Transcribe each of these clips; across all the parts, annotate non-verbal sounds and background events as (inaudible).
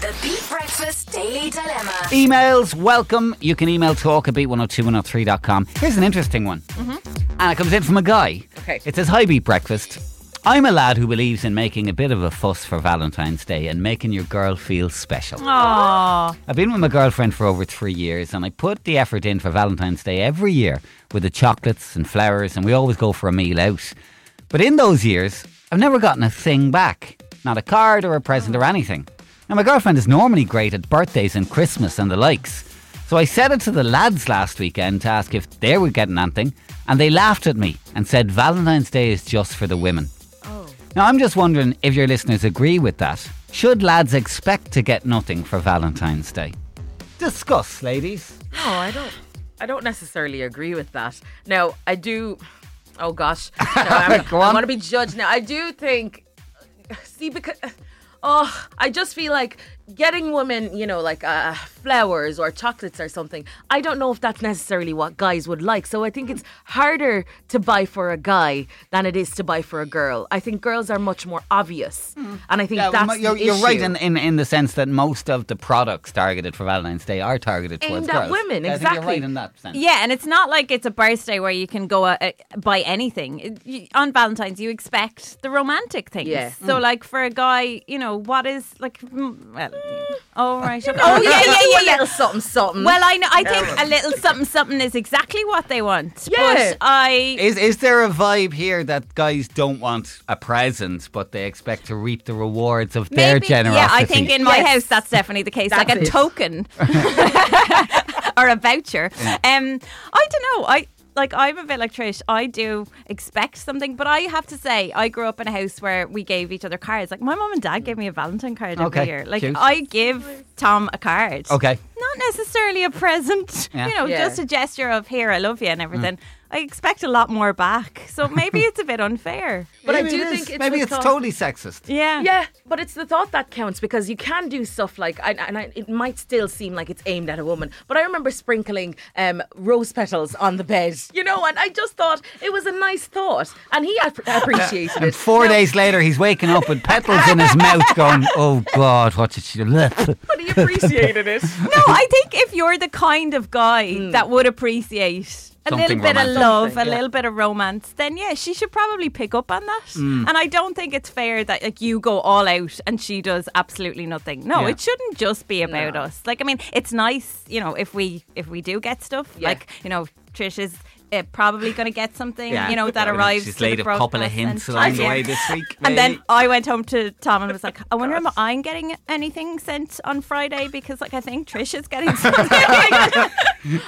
The Beat Breakfast Daily Dilemma. Emails, welcome. You can email talk at beat102103.com. Here's an interesting one. Mm-hmm. And it comes in from a guy. Okay. It says, Hi, Beat Breakfast. I'm a lad who believes in making a bit of a fuss for Valentine's Day and making your girl feel special. Aww. I've been with my girlfriend for over three years and I put the effort in for Valentine's Day every year with the chocolates and flowers and we always go for a meal out. But in those years, I've never gotten a thing back. Not a card or a present or mm. anything. Now, my girlfriend is normally great at birthdays and Christmas and the likes. So I said it to the lads last weekend to ask if they were getting anything, and they laughed at me and said Valentine's Day is just for the women. Oh. Now, I'm just wondering if your listeners agree with that. Should lads expect to get nothing for Valentine's Day? Discuss, ladies. No, I don't. I don't necessarily agree with that. Now, I do. Oh gosh, no, I'm, (laughs) Go I on. want to be judged now. I do think. See, because oh, I just feel like getting women, you know, like uh, flowers or chocolates or something. I don't know if that's necessarily what guys would like. So I think it's harder to buy for a guy than it is to buy for a girl. I think girls are much more obvious, and I think Yeah, that's well, you're, the you're right in, in, in the sense that most of the products targeted for Valentine's Day are targeted towards Aimed at girls. women, Yeah, I think you're exactly. right in that sense. Yeah, and it's not like it's a birthday where you can go uh, uh, buy anything. It- you- on Valentine's, you expect the romantic things. Yeah. So, Mm. like for a guy, you know, what is like? mm, Well, oh right. okay. (laughs) Oh Oh yeah, yeah, yeah, a little something, something. Well, I know. I think a little something, something is exactly what they want. Yeah. But I. Is is there a vibe here that guys don't want a present, but they expect to reap the rewards of their generosity? Yeah, I think in my Yes. house that's definitely the case. like That's a it. token (laughs) (laughs) or a voucher. Um, I don't know. I like I'm a bit like Trish. I do expect something, but I have to say I grew up in a house where we gave each other cards. Like my mom and dad gave me a Valentine card every Okay, year. Like cute. I give Tom a card. Okay. Not necessarily a present. (laughs) Yeah. You know, Yeah. just a gesture of here, I love you and everything. Mm. I expect a lot more back. So maybe (laughs) it's a bit unfair. But I do it is. think it's maybe it's thought- totally sexist. Yeah. Yeah, but it's the thought that counts because you can do stuff like, and, and I, it might still seem like it's aimed at a woman, but I remember sprinkling um, rose petals on the bed, you know, and I just thought it was a nice thought, and he ap- (laughs) appreciated it. And four Now, days later, he's waking up with petals in his mouth, going, (laughs) "Oh God, what did she do?" but he appreciated it. No, I think if you're the kind of guy Hmm. that would appreciate a little bit romantic. of love, Something, a yeah. little bit of romance, then yeah, she should probably pick up on that. Mm. And I don't think it's fair that like you go all out and she does absolutely nothing. No, Yeah. it shouldn't just be about No. us. Like I mean, it's nice, you know, if we if we do get stuff. Yeah. Like you know, Trish is. Uh, probably going to get something, Yeah. you know, that Yeah, arrives. She's laid a couple of hints along the way this week. And then. I went home to Tom and was like, I (laughs) wonder if I'm getting anything sent on Friday because like I think Trish is getting (laughs) something. (laughs)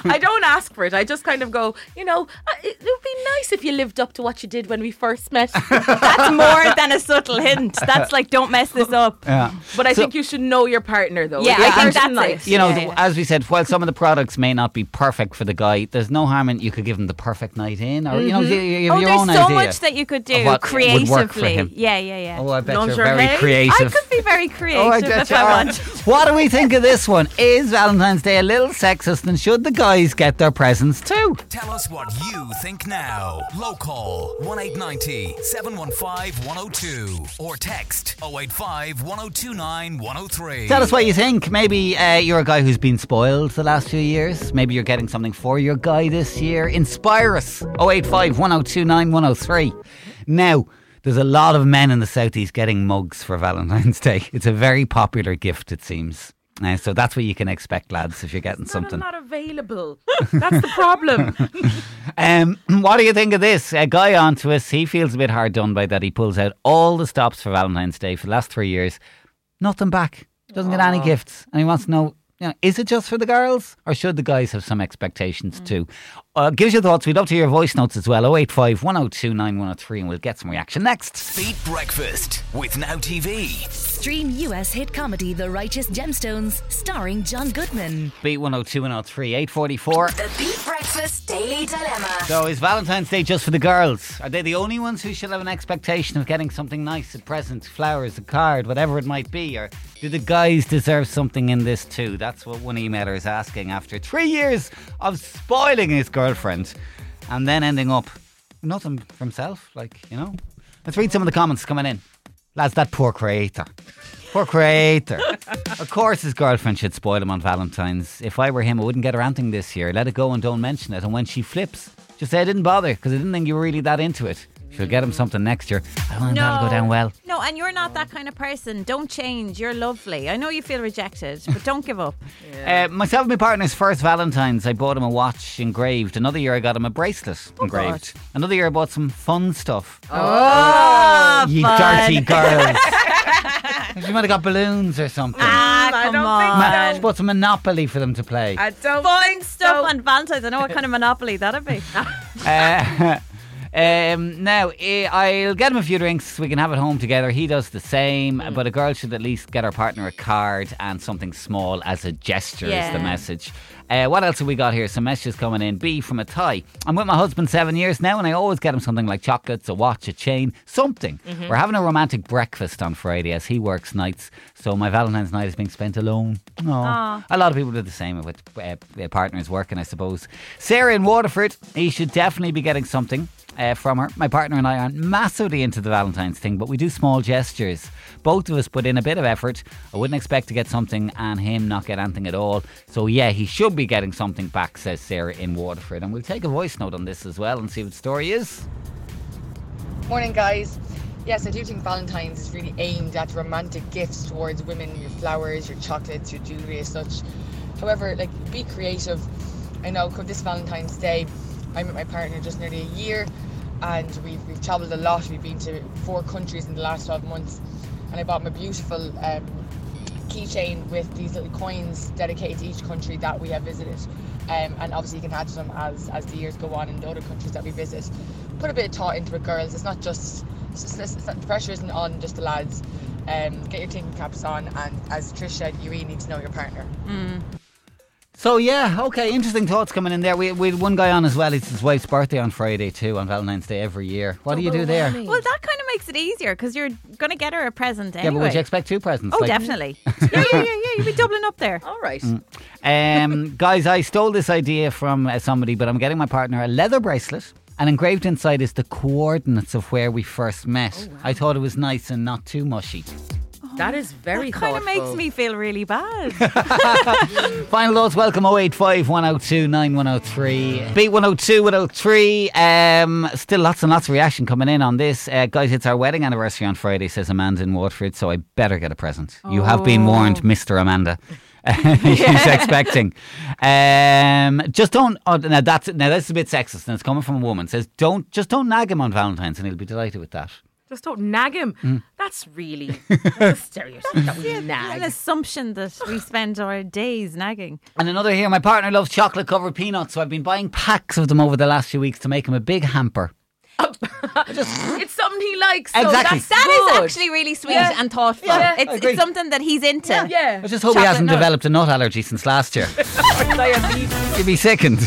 I don't ask for it. I just kind of go, you know, uh, it, it would be nice if you lived up to what you did when we first met. That's more than a subtle hint. That's like don't mess this up. yeah. but I So- think you should know your partner, though. Yeah, I think that's nice. it. you know, Yeah, yeah. as we said, while some of the products may not be perfect for the guy, there's no harm in you could give him the perfect night in, or you know, you, you have Oh, your there's own so idea. much that you could do what would work for creatively. him. Yeah, yeah, yeah. Oh, I bet you're Lingerie? very I I could be very creative Oh, I if I want. What do we think of this one? Is Valentine's Day a little sexist and should the guys get their presents too? Tell us what you think now. Local 1890 715 102 or text 085 1029 103. Tell us what you think. Maybe uh, you're a guy who's been spoiled the last few years. Maybe you're getting something for your guy this year. Inspire us. 085 1029 103. Now, there's a lot of men in the southeast getting mugs for Valentine's Day. It's a very popular gift, it seems. Uh, so that's what you can expect, lads, if you're getting But something. I'm not available. That's the problem. (laughs) (laughs) Um, what do you think of this? A guy on to us, he feels a bit hard done by that. He pulls out all the stops for Valentine's Day for the last three years. Nothing back. Doesn't get any gifts. And he wants to know, you know, is it just for the girls or should the guys have some expectations too? Uh, give us your thoughts. We'd love to hear your voice notes as well. 085 102 9103 and we'll get some reaction next. Beat Breakfast with Now TV. Stream US hit comedy The Righteous Gemstones, starring John Goodman. Beat 102 103 844. The Beat Breakfast Daily Dilemma. So is Valentine's Day just for the girls? Are they the only ones who should have an expectation of getting something nice, a present, flowers, a card, whatever it might be? Or do the guys deserve something in this too? That's what one emailer is asking after three years of spoiling his girlfriend and then ending up with nothing for himself, like, you know? Let's read some of the comments coming in. Lads, that poor creator. Poor creator. (laughs) of course, his girlfriend should spoil him on Valentine's. If I were him, I wouldn't get her anything this year. Let it go and don't mention it. And when she flips, just say I didn't bother because I didn't think you were really that into it. She'll get him something next year. I don't think that'll go down well. No, and you're not that kind of person. Don't change. You're lovely. I know you feel rejected, but don't give up. (laughs) Uh, myself and my partner's first Valentine's, I bought him a watch engraved. Another year, I got him a bracelet engraved. Another year, I bought some fun stuff. Oh, you dirty (laughs) girls. (laughs) she might have got balloons or something. Ah, I come don't on. think Ma- bought some Monopoly for them to play. I don't Fun think stuff so. on Valentine's. I know what kind of monopoly that'd be. Uh, um, now, eh, I'll get him a few drinks. We can have it home together. He does the same, Mm. but a girl should at least get her partner a card and something small as a gesture, yeah. is the message. Uh, what else have we got here? Some messages coming in. B from Athy. I'm with my husband seven years now, and I always get him something like chocolates, a watch, a chain, something. Mm-hmm. We're having a romantic breakfast on Friday as he works nights, so my Valentine's night is being spent alone. Aw. A lot of people do the same with uh, their partners working, I suppose. Sarah in Waterford, he should definitely be getting something. Uh, from her. My partner and I aren't massively into the Valentine's thing, but we do small gestures. Both of us put in a bit of effort. I wouldn't expect to get something and him not get anything at all. So, yeah, he should be getting something back, says Sarah in Waterford. And we'll take a voice note on this as well and see what the story is. Morning, guys. Yes, I do think Valentine's is really aimed at romantic gifts towards women, your flowers, your chocolates, your jewellery, as such. However, like, be creative. I know come this Valentine's Day, I'm with my partner just nearly a year and we've, we've travelled a lot. We've been to four countries in the last 12 months. And I bought him a beautiful um, keychain with these little coins dedicated to each country that we have visited. Um, and obviously, you can add to them as, as the years go on in the other countries that we visit. Put a bit of thought into it, girls. It's not just, it's just it's not- the pressure isn't on just the lads. Um, get your thinking caps on, and as Trish said, you really need to know your partner. So yeah, okay, interesting thoughts coming in there. We we had one guy on as well. It's his wife's birthday on Friday too, on Valentine's Day every year. What do you do there? Well, that kind of makes it easier because you're going to get her a present anyway. Yeah, but would you expect two presents? oh, Like- definitely. (laughs) yeah, yeah, yeah, yeah. You'd be doubling up there. All right. Um, guys, I stole this idea from uh, somebody, but I'm getting my partner a leather bracelet. And engraved inside is the coordinates of where we first met. I thought it was nice and not too mushy. That is very That kind of makes me feel really bad. (laughs) (laughs) Final thoughts, welcome 085 102 9103. Beat 102 103. Um, still lots and lots of reaction coming in on this. Uh, guys, it's our wedding anniversary on Friday, says Amanda in Waterford, so I better get a present. You have been warned, Mr. Amanda. (laughs) She's expecting. Um, just don't. Oh, now that's now that's a bit sexist, and it's coming from a woman. Says don't just don't nag him on Valentine's, and he'll be delighted with that. Just don't nag him. Mm. That's really (laughs) that's a stereotype that we An nag. assumption that we spend our days nagging. And another here, my partner loves chocolate covered peanuts, so I've been buying packs of them over the last few weeks to make him a big hamper. (laughs) It's something he likes. So Exactly. That's That is good. actually really sweet Yeah. and thoughtful. Yeah, it's, it's something that he's into. Yeah. I just hope he hasn't nut. developed a nut allergy since last year. You'd be sickened.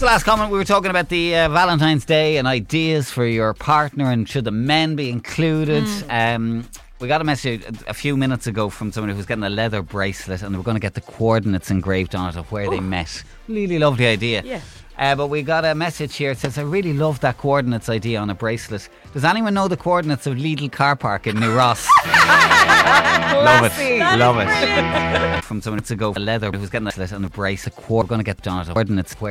The last comment, we were talking about the uh, Valentine's Day and ideas for your partner and should the men be included. Um, we got a message a- few minutes ago from somebody who's getting a leather bracelet and were going to get the coordinates engraved on it of where they met. Really lovely idea. Yeah. Uh, but we got a message here. It says, I really love that coordinates idea on a bracelet. Does anyone know the coordinates of Lidl car park in New Ross? (laughs) love it. Love it. From someone to go A leather who's getting a bracelet and a brace, a cord, going to get down to coordinates where